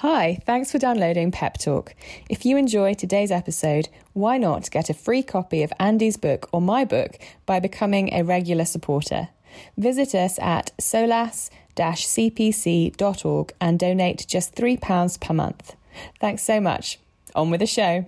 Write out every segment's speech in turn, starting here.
Hi, thanks for downloading Pep Talk. If you enjoy today's episode, why not get a free copy of Andy's book or my book by becoming a regular supporter? Visit us at solas-cpc.org and donate just £3 per month. Thanks so much. On with the show.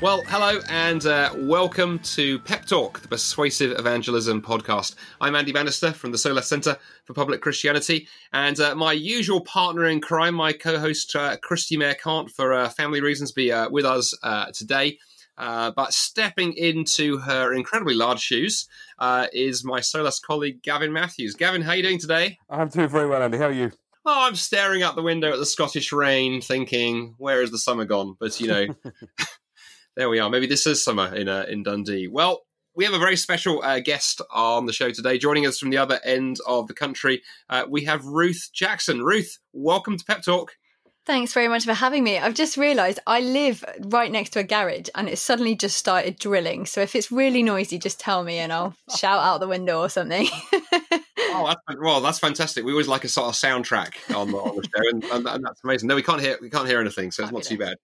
Well, hello and uh, welcome to Pep Talk, the Persuasive Evangelism podcast. I'm Andy Bannister from the Solas Centre for Public Christianity, and uh, my usual partner in crime, my co-host uh, Kristi Mair can't, for uh, family reasons, be uh, with us uh, today. but stepping into her incredibly large shoes is my Solas colleague Gavin Matthews. Gavin, how are you doing today? I'm doing very well, Andy. How are you? Oh, I'm staring out the window at the Scottish rain, thinking, "Where is the summer gone?" But you know. there we are. Maybe this is summer in uh, in Dundee. Well, we have a very special uh, guest on the show today. Joining us from the other end of the country, uh, we have Ruth Jackson. Ruth, welcome to Pep Talk. Thanks very much for having me. I've just realised I live right next to a garage and it suddenly just started drilling. So if it's really noisy, just tell me and I'll shout out the window or something. oh, that's, well, that's fantastic. We always like a sort of soundtrack on the, on the show, and, and, and, that's amazing. No, we can't hear we can't hear anything, so it's not too bad.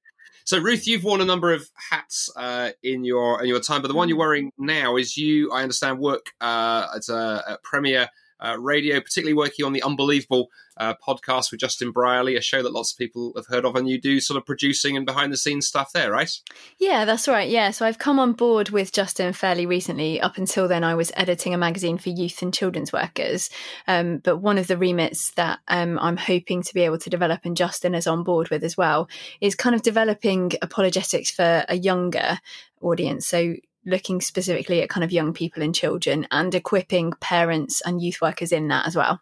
So Ruth, you've worn a number of hats uh, in your in your time, but the one you're mm. wearing now is you. I understand work uh, at, a, at Premier uh, Radio, particularly working on the Unbelievable uh, podcast with Justin Brierley, a show that lots of people have heard of, and you do sort of producing and behind the scenes stuff there, right? Yeah, that's right. Yeah, so I've come on board with Justin fairly recently. Up until then, I was editing a magazine for youth and children's workers. Um, but one of the remits that um, I'm hoping to be able to develop, and Justin is on board with as well, is kind of developing apologetics for a younger audience. So looking specifically at kind of young people and children and equipping parents and youth workers in that as well.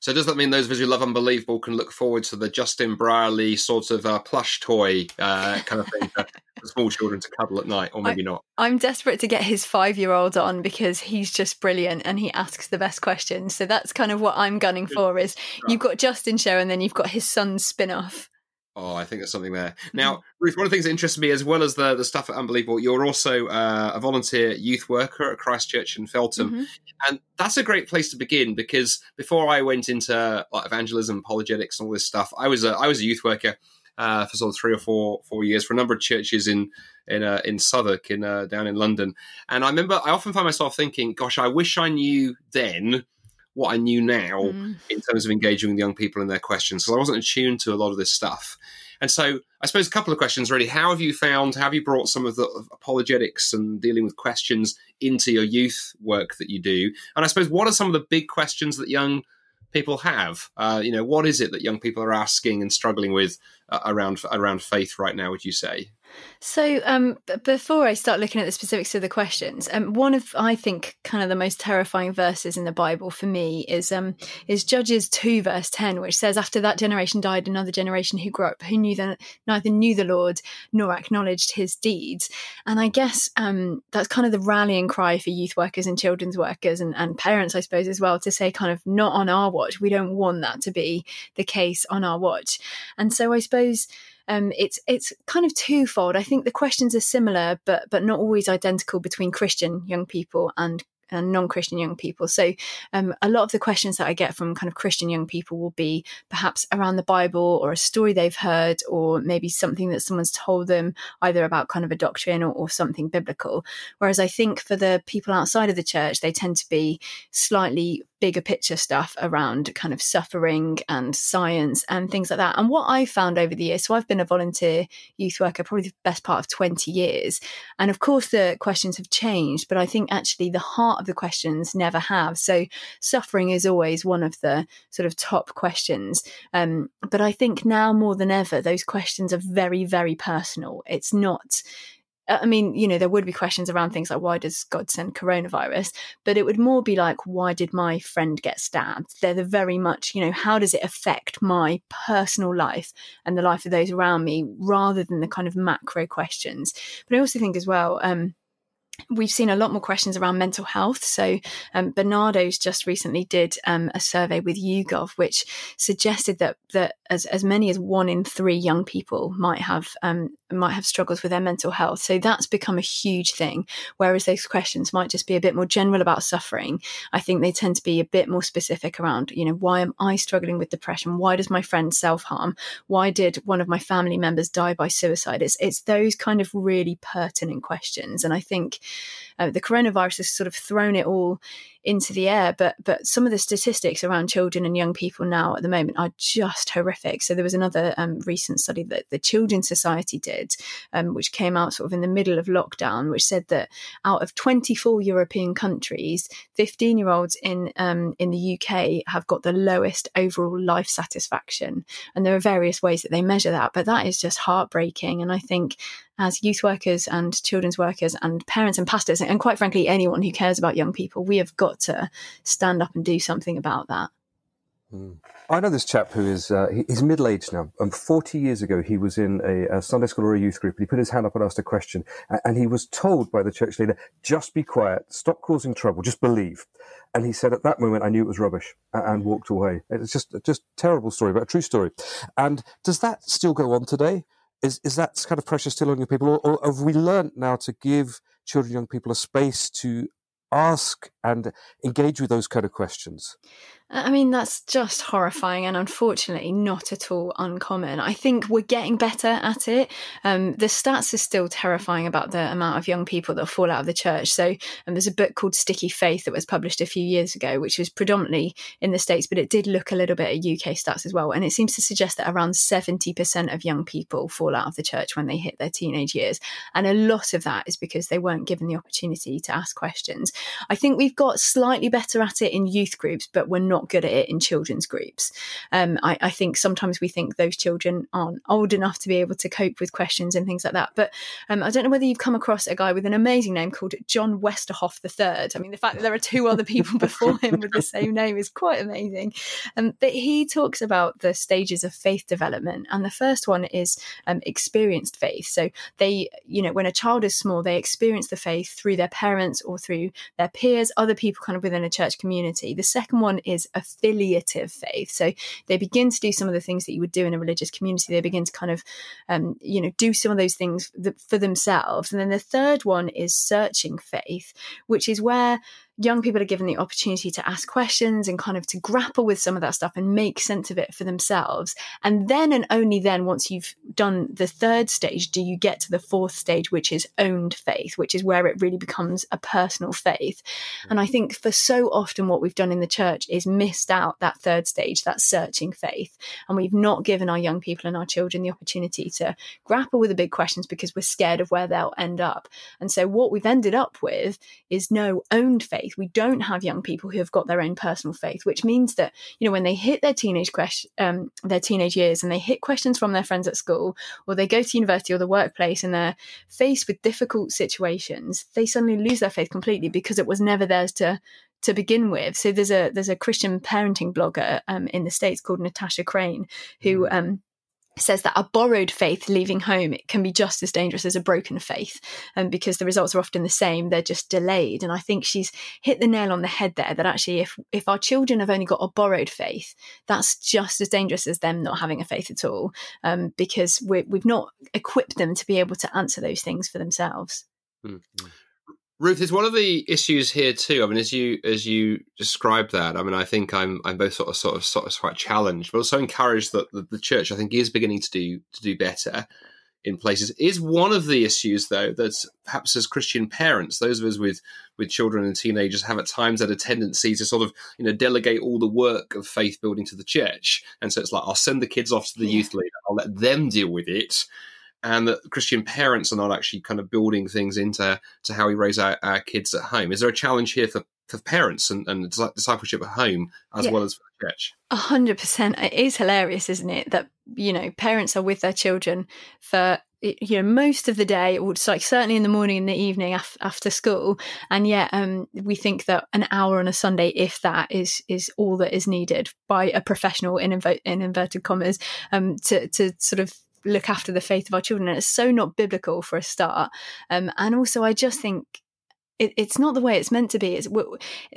So does that mean those of us who love Unbelievable can look forward to the Justin Brierley sort of uh, plush toy uh, kind of thing for small children to cuddle at night, or maybe I, not? I'm desperate to get his five-year-old on because he's just brilliant and he asks the best questions. So that's kind of what I'm gunning for. Is you've got Justin show and then you've got his son's spin-off. Oh, I think there's something there. Now, mm-hmm. Ruth, one of the things that interests me, as well as the, the stuff at Unbelievable, you're also uh, a volunteer youth worker at Christchurch in Feltham. Mm-hmm. And that's a great place to begin because before I went into like, evangelism, apologetics, and all this stuff, I was a, I was a youth worker uh, for sort of three or four four years for a number of churches in in uh, in Southwark, in uh, down in London. And I remember I often find myself thinking, gosh, I wish I knew then what I knew now mm. in terms of engaging with young people and their questions. So I wasn't attuned to a lot of this stuff. And so I suppose a couple of questions really. How have you found, have you brought some of the apologetics and dealing with questions into your youth work that you do? And I suppose what are some of the big questions that young people have? Uh, you know, what is it that young people are asking and struggling with uh, around around faith right now? Would you say? So, um, before I start looking at the specifics of the questions, um, one of I think kind of the most terrifying verses in the Bible for me is um, is Judges two verse ten, which says, "After that generation died, another generation who grew up who knew the, neither knew the Lord nor acknowledged His deeds." And I guess um, that's kind of the rallying cry for youth workers and children's workers and, and parents, I suppose, as well, to say, kind of, not on our watch. We don't want that to be the case on our watch. And so I suppose um, it's it's kind of twofold. I think the questions are similar, but but not always identical between Christian young people and and non-christian young people so um, a lot of the questions that i get from kind of christian young people will be perhaps around the bible or a story they've heard or maybe something that someone's told them either about kind of a doctrine or, or something biblical whereas i think for the people outside of the church they tend to be slightly bigger picture stuff around kind of suffering and science and things like that. And what I found over the years, so I've been a volunteer youth worker probably the best part of 20 years. And of course, the questions have changed, but I think actually the heart of the questions never have. So suffering is always one of the sort of top questions. Um, but I think now more than ever, those questions are very, very personal. It's not I mean, you know, there would be questions around things like why does God send coronavirus? But it would more be like, why did my friend get stabbed? They're the very much, you know, how does it affect my personal life and the life of those around me rather than the kind of macro questions. But I also think as well, um, we've seen a lot more questions around mental health. So, um, Barnardo's just recently did um, a survey with YouGov, which suggested that that as, as many as one in three young people might have um, might have struggles with their mental health. So that's become a huge thing. Whereas those questions might just be a bit more general about suffering, I think they tend to be a bit more specific around, you know, why am I struggling with depression? Why does my friend self harm? Why did one of my family members die by suicide? It's it's those kind of really pertinent questions, and I think uh, the coronavirus has sort of thrown it all into the air. But but some of the statistics around children and young people now at the moment are just horrific. So there was another um, recent study that the Children's Society did, um, which came out sort of in the middle of lockdown, which said that out of 24 European countries, 15 year olds in um, in the UK have got the lowest overall life satisfaction. And there are various ways that they measure that, but that is just heartbreaking. And I think as youth workers and children's workers and parents and pastors, and quite frankly, anyone who cares about young people, we have got to stand up and do something about that. Mm. I know this chap who is uh, he's middle aged now. And 40 years ago, he was in a, a, Sunday school or a youth group, and he put his hand up and asked a question, and he was told by the church leader, "Just be quiet, stop causing trouble, just believe." And he said, "At that moment, I knew it was rubbish," and walked away. It's just just terrible story, but a true story. And does that still go on today? is is that kind of pressure still on young people, or, or have we learned now to give children, young people, a space to ask and engage with those kind of questions? I mean, that's just horrifying and unfortunately not at all uncommon. I think we're getting better at it. Um, the stats are still terrifying about the amount of young people that fall out of the church. So um, there's a book called Sticky Faith that was published a few years ago, which was predominantly in the States, but it did look a little bit at UK stats as well. And it seems to suggest that around 70% of young people fall out of the church when they hit their teenage years. And a lot of that is because they weren't given the opportunity to ask questions. I think we've got slightly better at it in youth groups, but we're not good at it in children's groups. Um, I, I, think sometimes we think those children aren't old enough to be able to cope with questions and things like that. But um, I don't know whether you've come across a guy with an amazing name called John Westerhoff III. I mean, the fact that there are two other people before him with the same name is quite amazing. Um, but he talks about the stages of faith development, and the first one is um, experienced faith. So they, you know, when a child is small, they experience the faith through their parents or through their peers, other people kind of within a church community. The second one is affiliative faith. So they begin to do some of the things that you would do in a religious community. They begin to kind of, um, you know, do some of those things for themselves. And then the third one is searching faith, which is where young people are given the opportunity to ask questions and kind of to grapple with some of that stuff and make sense of it for themselves. And then and only then, once you've done the third stage, do you get to the fourth stage, which is owned faith, which is where it really becomes a personal faith. And I mm. think for so often, what we've done in the church is missed out that third stage, that searching faith. And we've not given our young people and our children the opportunity to grapple with the big questions because we're scared of where they'll end up. And so what we've ended up with is no owned faith faith. We don't have young people who have got their own personal faith, which means that you know when they hit their teenage question, um, their teenage years, and they hit questions from their friends at school, or they go to university or the workplace, and they're faced with difficult situations, they suddenly lose their faith completely because it was never theirs to to begin with. So there's a there's a Christian parenting blogger um, in the states called Natasha Crain who mm. um, says that a borrowed faith leaving home it can be just as dangerous as a broken faith and because the results are often the same. They're just delayed. And i think she's hit the nail on the head there that actually if if our children have only got a borrowed faith that's just as dangerous as them not having a faith at all um, because we have we've not equipped them to be able to answer those things for themselves. Mm-hmm. Ruth, is one of the issues here too. I mean, as you as you describe that, I mean, I think I'm I'm both sort of sort of sort of quite challenged, but also encouraged that the, the church I think is beginning to do to do better in places. Is one of the issues though that perhaps as Christian parents, those of us with with children and teenagers have at times had a tendency to sort of you know delegate all the work of faith building to the church, and so it's like I'll send the kids off to the yeah. youth leader, I'll let them deal with it and that Christian parents are not actually kind of building things into to how we raise our, our kids at home. Is there a challenge here for, for parents and, and discipleship at home as yeah. well as for the church? A hundred percent. It is hilarious, isn't it? That you know parents are with their children for you know most of the day or like certainly in the morning and the evening af- after school and yet um, we think that an hour on a sunday if that is is all that is needed by a professional in, invo- in inverted commas um, to to sort of look after the faith of our children. And it's so not biblical for a start. Um, and also, I just think it, it's not the way it's meant to be. It's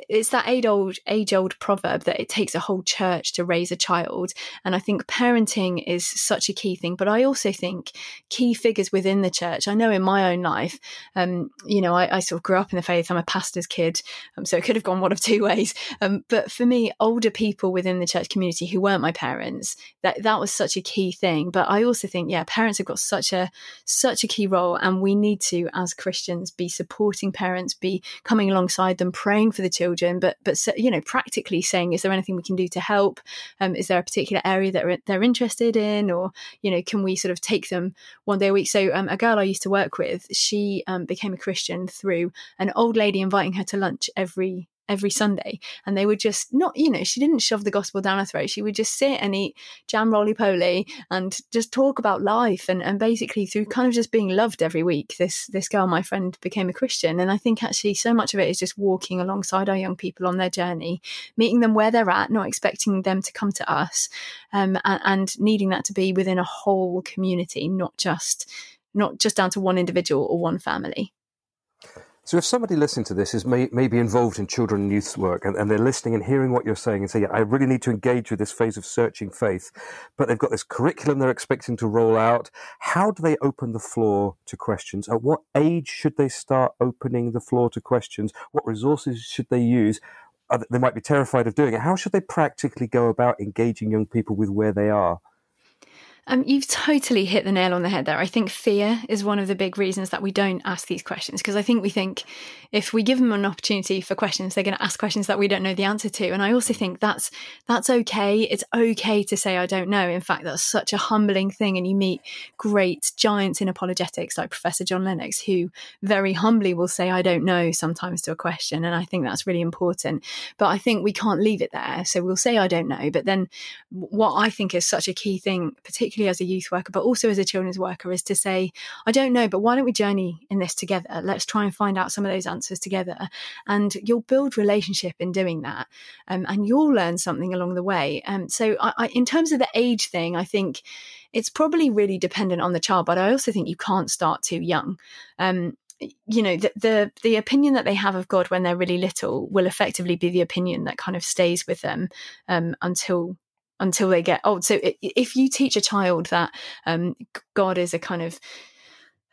it's that age old age old proverb that it takes a whole church to raise a child, and I think parenting is such a key thing. But I also think key figures within the church. I know in my own life, um, you know, I, I, sort of grew up in the faith. I'm a pastor's kid, um, so it could have gone one of two ways. Um, but for me, older people within the church community who weren't my parents, that that was such a key thing. But I also think, yeah, parents have got such a such a key role, and we need to, as Christians, be supporting parents parents be coming alongside them, praying for the children, but but you know practically saying, is there anything we can do to help? Um, is there a particular area that they're interested in, or you know, can we sort of take them one day a week? So um, a girl I used to work with, she um, became a Christian through an old lady inviting her to lunch every every Sunday. And they would just not, you know, she didn't shove the gospel down her throat. She would just sit and eat jam roly poly and just talk about life. And, and basically through kind of just being loved every week, this this girl, my friend, became a Christian. And I think actually so much of it is just walking alongside our young people on their journey, meeting them where they're at, not expecting them to come to us, um, and, and needing that to be within a whole community, not just not just down to one individual or one family. So if somebody listening to this is may, maybe involved in children and youth work and, and, they're listening and hearing what you're saying and say, yeah, I really need to engage with this phase of searching faith, but they've got this curriculum they're expecting to roll out, how do they open the floor to questions? At what age should they start opening the floor to questions? What resources should they use? They might be terrified of doing it. How should they practically go about engaging young people with where they are? Um, you've totally hit the nail on the head there. I think fear is one of the big reasons that we don't ask these questions because I think we think if we give them an opportunity for questions, they're going to ask questions that we don't know the answer to. And I also think that's that's okay. It's okay to say I don't know. In fact, that's such a humbling thing. And you meet great giants in apologetics like Professor John Lennox, who very humbly will say I don't know sometimes to a question. And I think that's really important. But I think we can't leave it there. So we'll say I don't know. But then what I think is such a key thing, particularly particularly as a youth worker, but also as a children's worker, is to say, I don't know, but why don't we journey in this together? Let's try and find out some of those answers together. And you'll build relationship in doing that. Um, and you'll learn something along the way. Um, so, I, I, in terms of the age thing, I think it's probably really dependent on the child, but I also think you can't start too young. Um, you know the, the, the opinion that they have of God when they're really little will effectively be the opinion that kind of stays with them um, until until they get old. So if you teach a child that um, God is a kind of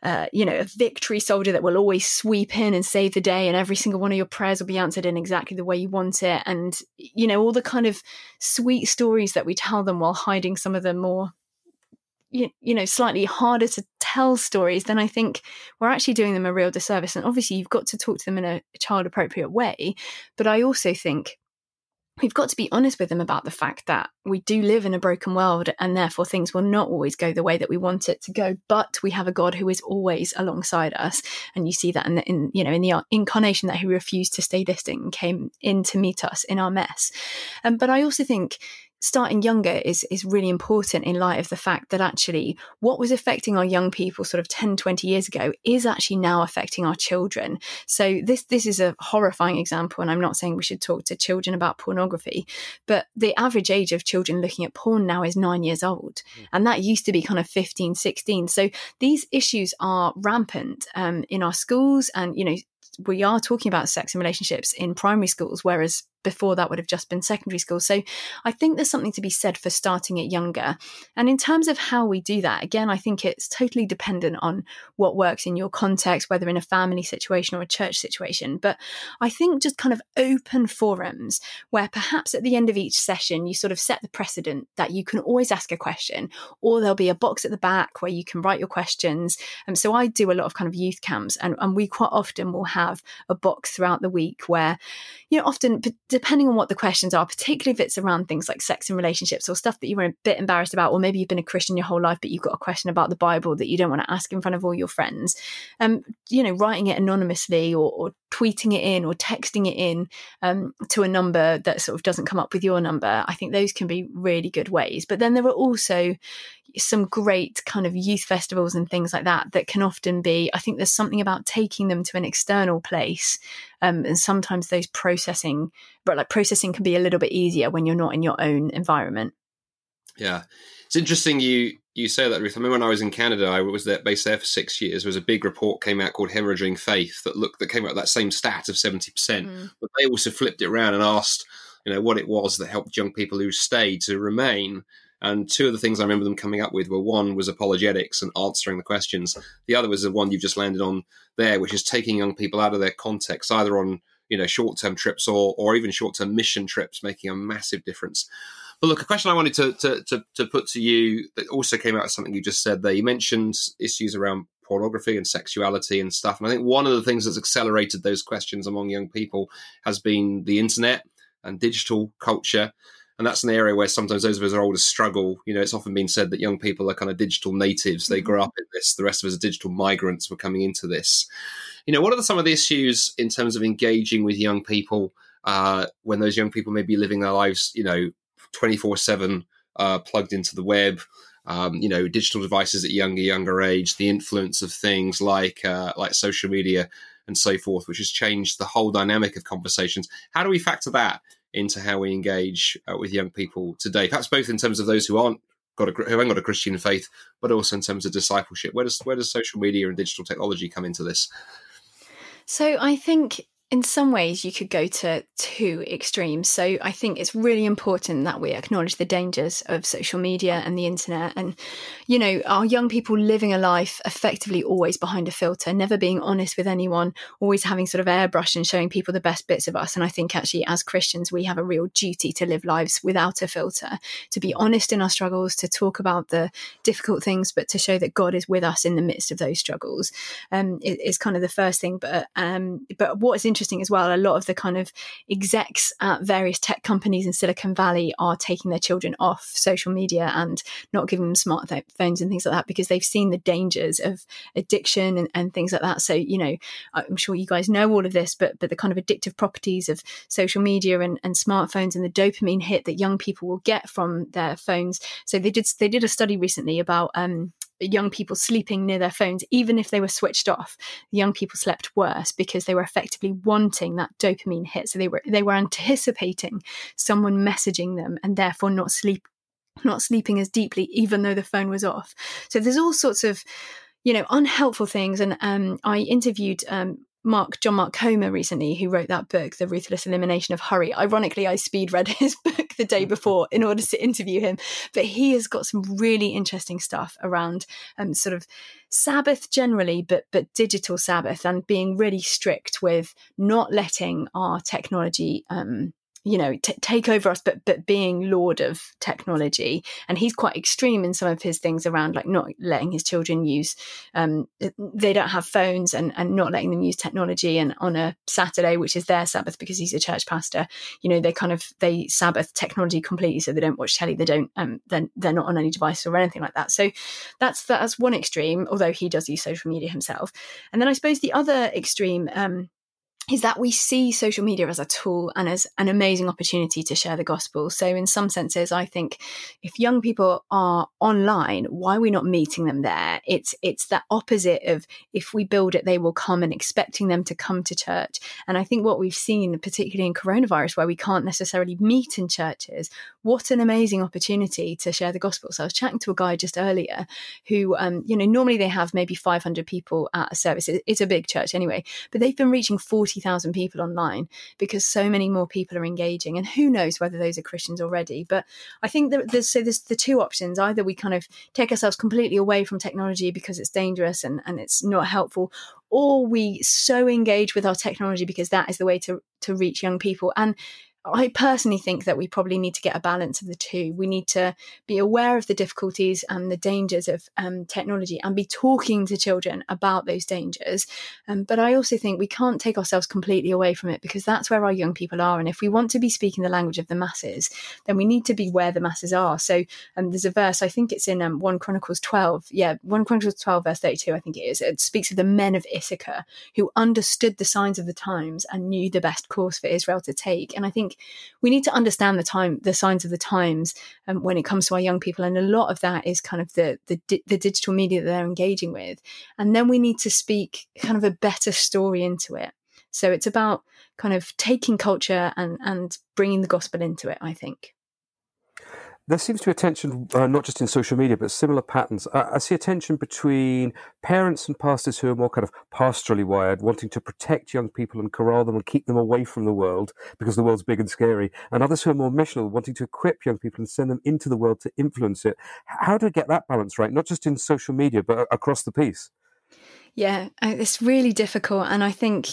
uh, you know, a victory soldier that will always sweep in and save the day, and every single one of your prayers will be answered in exactly the way you want it. And, you know, all the kind of sweet stories that we tell them while hiding some of the more, you, you know, slightly harder to tell stories, then I think we're actually doing them a real disservice. And obviously, you've got to talk to them in a child appropriate way. But I also think we've got to be honest with them about the fact that we do live in a broken world and therefore things will not always go the way that we want it to go but we have a god who is always alongside us. And you see that in, the, in you know in the incarnation that he refused to stay distant and came in to meet us in our mess. Um, but i also think starting younger is is really important in light of the fact that actually what was affecting our young people sort of 10 20 years ago is actually now affecting our children so this this is a horrifying example and I'm not saying we should talk to children about pornography but the average age of children looking at porn now is 9 years old mm. and that used to be kind of 15 16 so these issues are rampant um, in our schools and you know we are talking about sex and relationships in primary schools, whereas before that would have just been secondary school. So I think there's something to be said for starting it younger. And in terms of how we do that, again, I think it's totally dependent on what works in your context, whether in a family situation or a church situation. But I think just kind of open forums where perhaps at the end of each session, you sort of set the precedent that you can always ask a question, or there'll be a box at the back where you can write your questions. And so I do a lot of kind of youth camps, and, and we quite often will have a box throughout the week where, you know, often depending on what the questions are, particularly if it's around things like sex and relationships or stuff that you were a bit embarrassed about, or maybe you've been a Christian your whole life, but you've got a question about the Bible that you don't want to ask in front of all your friends, um, you know, writing it anonymously or, or tweeting it in or texting it in um, to a number that sort of doesn't come up with your number, I think those can be really good ways. But then there are also some great kind of youth festivals and things like that that can often be, I think there's something about taking them to an external place. Um, and sometimes those processing, but like processing can be a little bit easier when you're not in your own environment. Yeah, it's interesting you you say that, Ruth. I mean, when I was in Canada, I was there, based there for six years. There was a big report came out called "Hemorrhaging Faith" that looked that came out that same stat of seventy percent, mm. but they also flipped it around and asked, you know, what it was that helped young people who stayed to remain. And two of the things I remember them coming up with were one was apologetics and answering the questions. The other was the one you've just landed on there, which is taking young people out of their context, either on you know short term trips or or even short term mission trips, making a massive difference. But look, a question I wanted to, to, to, to put to you that also came out of something you just said there. You mentioned issues around pornography and sexuality and stuff. And I think one of the things that's accelerated those questions among young people has been the internet and digital culture. And that's an area where sometimes those of us are older struggle. You know, it's often been said that young people are kind of digital natives. They grow up in this. The rest of us are digital migrants. We're coming into this. You know, what are some of the issues in terms of engaging with young people uh, when those young people may be living their lives, you know, 24 uh, 7 plugged into the web. Um, you know, digital devices at younger, younger age, the influence of things like uh, like social media and so forth, which has changed the whole dynamic of conversations. How do we factor that into how we engage uh, with young people today? Perhaps both in terms of those who aren't got a, who haven't got a Christian faith, but also in terms of discipleship. Where does where does social media and digital technology come into this? So I think in some ways you could go to two extremes. So i think it's really important that we acknowledge the dangers of social media and the internet and you know our young people living a life effectively always behind a filter never being honest with anyone always having sort of airbrush and showing people the best bits of us. And i think actually as christians we have a real duty to live lives without a filter to be honest in our struggles to talk about the difficult things but to show that god is with us in the midst of those struggles. Um, is kind of the first thing but um, but what is interesting interesting as well. A lot of the kind of execs at various tech companies in Silicon Valley are taking their children off social media and not giving them smartphones and things like that because they've seen the dangers of addiction and, and things like that. So, you know, I'm sure you guys know all of this, but but the kind of addictive properties of social media and, and smartphones and the dopamine hit that young people will get from their phones. So they did they did a study recently about um, young people sleeping near their phones, even if they were switched off, young people slept worse because they were effectively wanting that dopamine hit. So they were they were anticipating someone messaging them and therefore not sleep not sleeping as deeply, even though the phone was off. So there's all sorts of you know unhelpful things and um, i interviewed um, Mark John Mark Comer recently, who wrote that book, The Ruthless Elimination of Hurry. Ironically, I speed read his book the day before in order to interview him, but he has got some really interesting stuff around um, sort of Sabbath generally, but but digital Sabbath and being really strict with not letting our technology um, you know t- take over us but but being lord of technology. And he's quite extreme in some of his things around like not letting his children use um they don't have phones and and not letting them use technology. And on a saturday which is their sabbath because he's a church pastor you know they kind of they sabbath technology completely so they don't watch telly they don't um then they're, they're not on any device or anything like that. So that's that's one extreme although he does use social media himself. And then i suppose the other extreme um is that we see social media as a tool and as an amazing opportunity to share the gospel. So, in some senses, I think if young people are online, why are we not meeting them there? It's it's that opposite of if we build it, they will come and expecting them to come to church. And I think what we've seen, particularly in coronavirus, where we can't necessarily meet in churches, what an amazing opportunity to share the gospel. So, I was chatting to a guy just earlier who, um, you know, normally they have maybe 500 people at a service. It's a big church anyway, but they've been reaching 40 40,000 people online because so many more people are engaging. And who knows whether those are Christians already. But I think that there's, so there's the two options. Either we kind of take ourselves completely away from technology because it's dangerous and, and it's not helpful, or we so engage with our technology because that is the way to, to reach young people. And I personally think that we probably need to get a balance of the two. We need to be aware of the difficulties and the dangers of um, technology and be talking to children about those dangers. Um, but I also think we can't take ourselves completely away from it because that's where our young people are. And if we want to be speaking the language of the masses, then we need to be where the masses are. So um, there's a verse, I think it's in um, 1 Chronicles 12. Yeah, 1 Chronicles 12, verse 32, I think it is. It speaks of the men of Issachar who understood the signs of the times and knew the best course for Israel to take. And I think we need to understand the time, the signs of the times um, when it comes to our young people, and a lot of that is kind of the, the the digital media that they're engaging with, and then we need to speak kind of a better story into it. So it's about kind of taking culture and and bringing the gospel into it. I think. There seems to be a tension, uh, not just in social media, but similar patterns. I see a tension between parents and pastors who are more kind of pastorally wired, wanting to protect young people and corral them and keep them away from the world because the world's big and scary, and others who are more missional, wanting to equip young people and send them into the world to influence it. How do we get that balance right, not just in social media, but across the piece? Yeah, it's really difficult, and I think,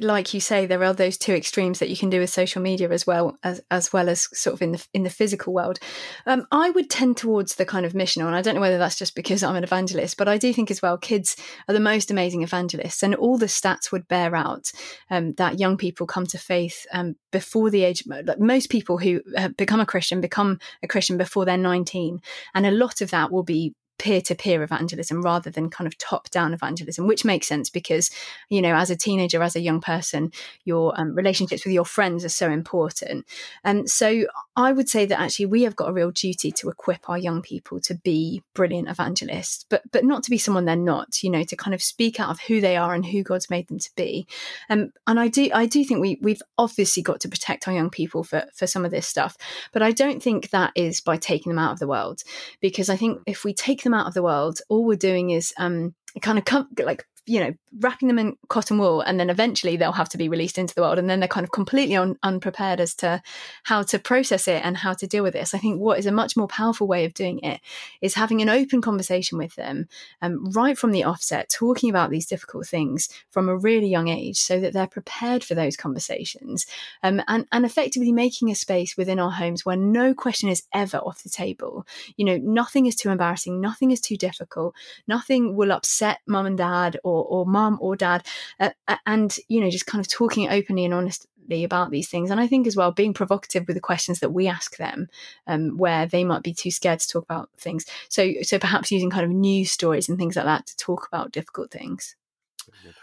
like you say, there are those two extremes that you can do with social media as well as as well as sort of in the in the physical world. Um, I would tend towards the kind of missional, and I don't know whether that's just because I'm an evangelist, but I do think as well, kids are the most amazing evangelists, and all the stats would bear out um, that young people come to faith um, before the age. Like most people who become a Christian become a Christian before they're 19, and a lot of that will be peer to peer evangelism rather than kind of top down evangelism, which makes sense because, you know, as a teenager, as a young person, your um, relationships with your friends are so important. And so I would say that actually we have got a real duty to equip our young people to be brilliant evangelists, but but not to be someone they're not, you know, to kind of speak out of who they are and who God's made them to be. Um, and I do I do think we we've obviously got to protect our young people for for some of this stuff, but I don't think that is by taking them out of the world because I think if we take them out of the world, all we're doing is um, kind of com- like you know, wrapping them in cotton wool, and then eventually they'll have to be released into the world, and then they're kind of completely un- unprepared as to how to process it and how to deal with this. I think what is a much more powerful way of doing it is having an open conversation with them um, right from the offset, talking about these difficult things from a really young age, so that they're prepared for those conversations, um, and and effectively making a space within our homes where no question is ever off the table. You know, nothing is too embarrassing, nothing is too difficult, nothing will upset mum and dad or or, or mum or dad, uh, and you know, just kind of talking openly and honestly about these things. And I think as well, being provocative with the questions that we ask them, um, where they might be too scared to talk about things. So, so perhaps using kind of news stories and things like that to talk about difficult things.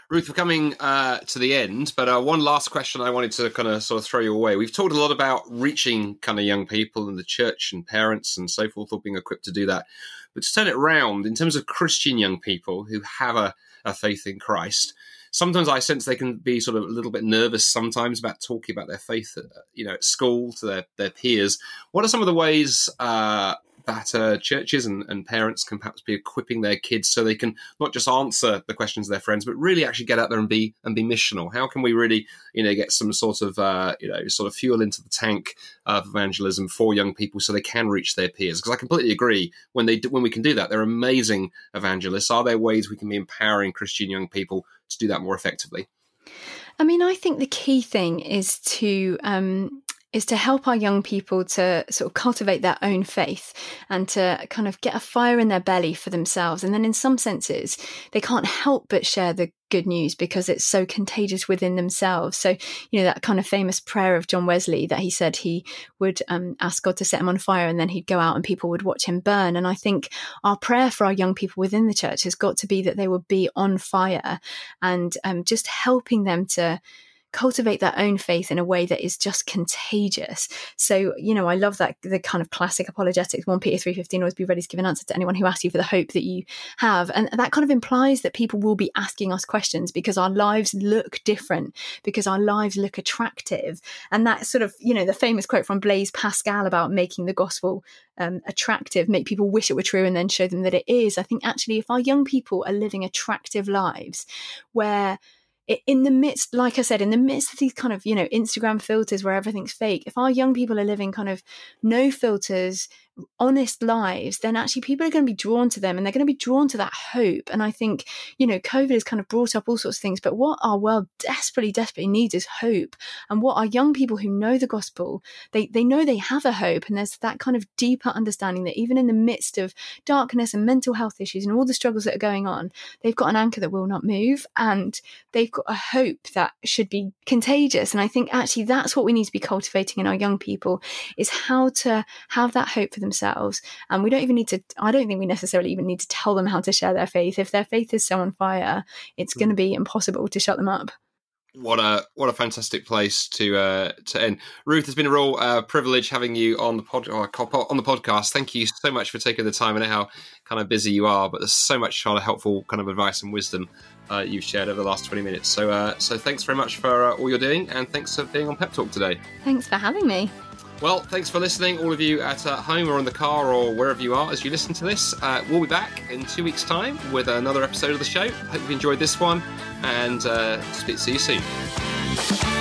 Ruth, we're coming uh, to the end, but uh, one last question I wanted to kind of sort of throw you away. We've talked a lot about reaching kind of young people and the church and parents and so forth, or being equipped to do that. But to turn it around, in terms of Christian young people who have a a faith in Christ. Sometimes I sense they can be sort of a little bit nervous sometimes about talking about their faith, at, you know, at school to their, their peers. What are some of the ways uh, that uh, churches and, and, parents can perhaps be equipping their kids so they can not just answer the questions of their friends, but really actually get out there and be and be missional. How can we really, you know, get some sort of uh, you know sort of fuel into the tank of evangelism for young people so they can reach their peers? Because I completely agree when they do, when we can do that, they're amazing evangelists. Are there ways we can be empowering Christian young people to do that more effectively? I mean, I think the key thing is to um, is to help our young people to sort of cultivate their own faith and to kind of get a fire in their belly for themselves. And then, in some senses, they can't help but share the good news because it's so contagious within themselves. So, you know, that kind of famous prayer of John Wesley that he said he would um, ask God to set him on fire and then he'd go out and people would watch him burn. And I think our prayer for our young people within the church has got to be that they would be on fire and um, just helping them to cultivate their own faith in a way that is just contagious. So, you know, I love that the kind of classic apologetics, 1 Peter 3.15, always be ready to give an answer to anyone who asks you for the hope that you have. And that kind of implies that people will be asking us questions because our lives look different, because our lives look attractive. And that sort of, you know, the famous quote from Blaise Pascal about making the gospel um, attractive, make people wish it were true, and then show them that it is. I think actually, if our young people are living attractive lives where in the midst, like I said, in the midst of these kind of, you know, Instagram filters where everything's fake, if our young people are living kind of no filters, honest lives, then actually people are going to be drawn to them and they're going to be drawn to that hope. And I think, you know, COVID has kind of brought up all sorts of things, but what our world desperately, desperately needs is hope. And what our young people who know the gospel, they, they know they have a hope. And there's that kind of deeper understanding that even in the midst of darkness and mental health issues and all the struggles that are going on, they've got an anchor that will not move and they've got a hope that should be contagious. And I think actually that's what we need to be cultivating in our young people is how to have that hope for them themselves. And we don't even need to, I don't think we necessarily even need to tell them how to share their faith. If their faith is so on fire, it's going to be impossible to shut them up what a what a fantastic place to uh, to end. Ruth, it's been a real uh, privilege having you on the pod on the podcast. Thank you so much for taking the time. I know how kind of busy you are, but there's so much kind of helpful kind of advice and wisdom uh, you've shared over the last 20 minutes. So uh, so thanks very much for uh, all you're doing, and thanks for being on Pep Talk today. Thanks for having me. Well, thanks for listening, all of you at uh, home or in the car or wherever you are as you listen to this. Uh, we'll be back in two weeks' time with another episode of the show. Hope you've enjoyed this one and uh, speak to you soon.